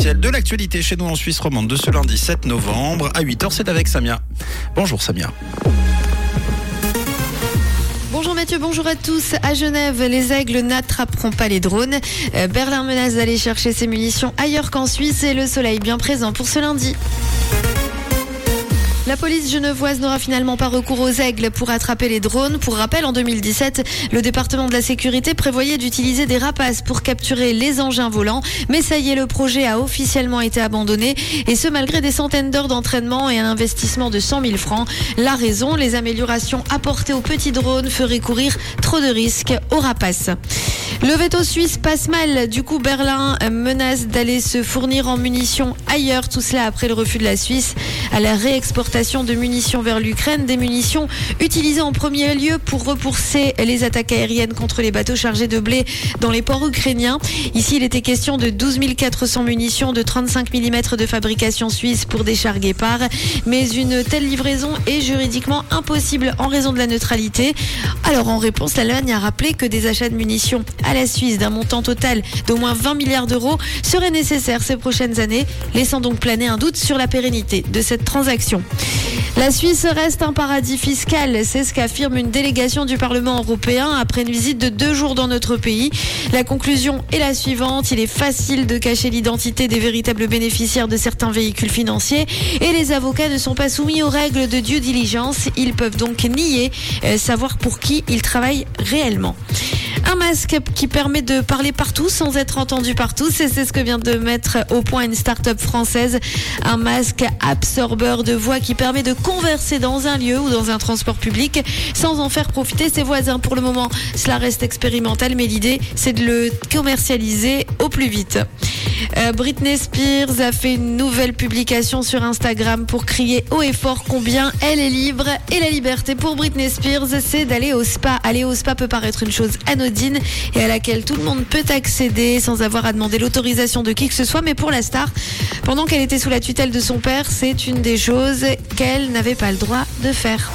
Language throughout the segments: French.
de l'actualité chez nous en Suisse romande de ce lundi 7 novembre. À 8h, c'est avec Samia. Bonjour Samia. Bonjour Mathieu, bonjour à tous. À Genève, les aigles n'attraperont pas les drones. Euh, Berlin menace d'aller chercher ses munitions ailleurs qu'en Suisse et le soleil bien présent pour ce lundi. La police genevoise n'aura finalement pas recours aux aigles pour attraper les drones. Pour rappel, en 2017, le département de la sécurité prévoyait d'utiliser des rapaces pour capturer les engins volants. Mais ça y est, le projet a officiellement été abandonné. Et ce, malgré des centaines d'heures d'entraînement et un investissement de 100 000 francs. La raison, les améliorations apportées aux petits drones feraient courir trop de risques aux rapaces. Le veto suisse passe mal. Du coup, Berlin menace d'aller se fournir en munitions ailleurs. Tout cela après le refus de la Suisse à la réexportation de munitions vers l'Ukraine. Des munitions utilisées en premier lieu pour repousser les attaques aériennes contre les bateaux chargés de blé dans les ports ukrainiens. Ici, il était question de 12 400 munitions de 35 mm de fabrication suisse pour des chars. Mais une telle livraison est juridiquement impossible en raison de la neutralité. Alors, en réponse, l'Allemagne a rappelé que des achats de munitions la Suisse d'un montant total d'au moins 20 milliards d'euros seraient nécessaires ces prochaines années, laissant donc planer un doute sur la pérennité de cette transaction. La Suisse reste un paradis fiscal, c'est ce qu'affirme une délégation du Parlement européen après une visite de deux jours dans notre pays. La conclusion est la suivante, il est facile de cacher l'identité des véritables bénéficiaires de certains véhicules financiers et les avocats ne sont pas soumis aux règles de due diligence, ils peuvent donc nier euh, savoir pour qui ils travaillent réellement. Un masque qui permet de parler partout sans être entendu partout. C'est ce que vient de mettre au point une start-up française. Un masque absorbeur de voix qui permet de converser dans un lieu ou dans un transport public sans en faire profiter ses voisins. Pour le moment, cela reste expérimental, mais l'idée, c'est de le commercialiser au plus vite. Euh, Britney Spears a fait une nouvelle publication sur Instagram pour crier haut et fort combien elle est libre et la liberté pour Britney Spears, c'est d'aller au spa. Aller au spa peut paraître une chose anodine et à laquelle tout le monde peut accéder sans avoir à demander l'autorisation de qui que ce soit. Mais pour la star, pendant qu'elle était sous la tutelle de son père, c'est une des choses qu'elle n'avait pas le droit de faire.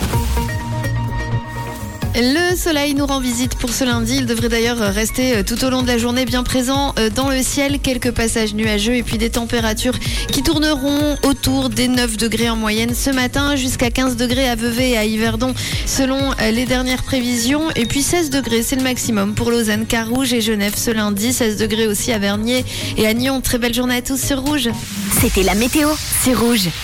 Le soleil nous rend visite pour ce lundi. Il devrait d'ailleurs rester tout au long de la journée bien présent dans le ciel. Quelques passages nuageux et puis des températures qui tourneront autour des 9 degrés en moyenne ce matin jusqu'à 15 degrés à Vevey et à Yverdon selon les dernières prévisions. Et puis 16 degrés, c'est le maximum pour Lausanne, Carouge et Genève ce lundi. 16 degrés aussi à Vernier et à Nyon. Très belle journée à tous sur Rouge. C'était la météo, c'est Rouge.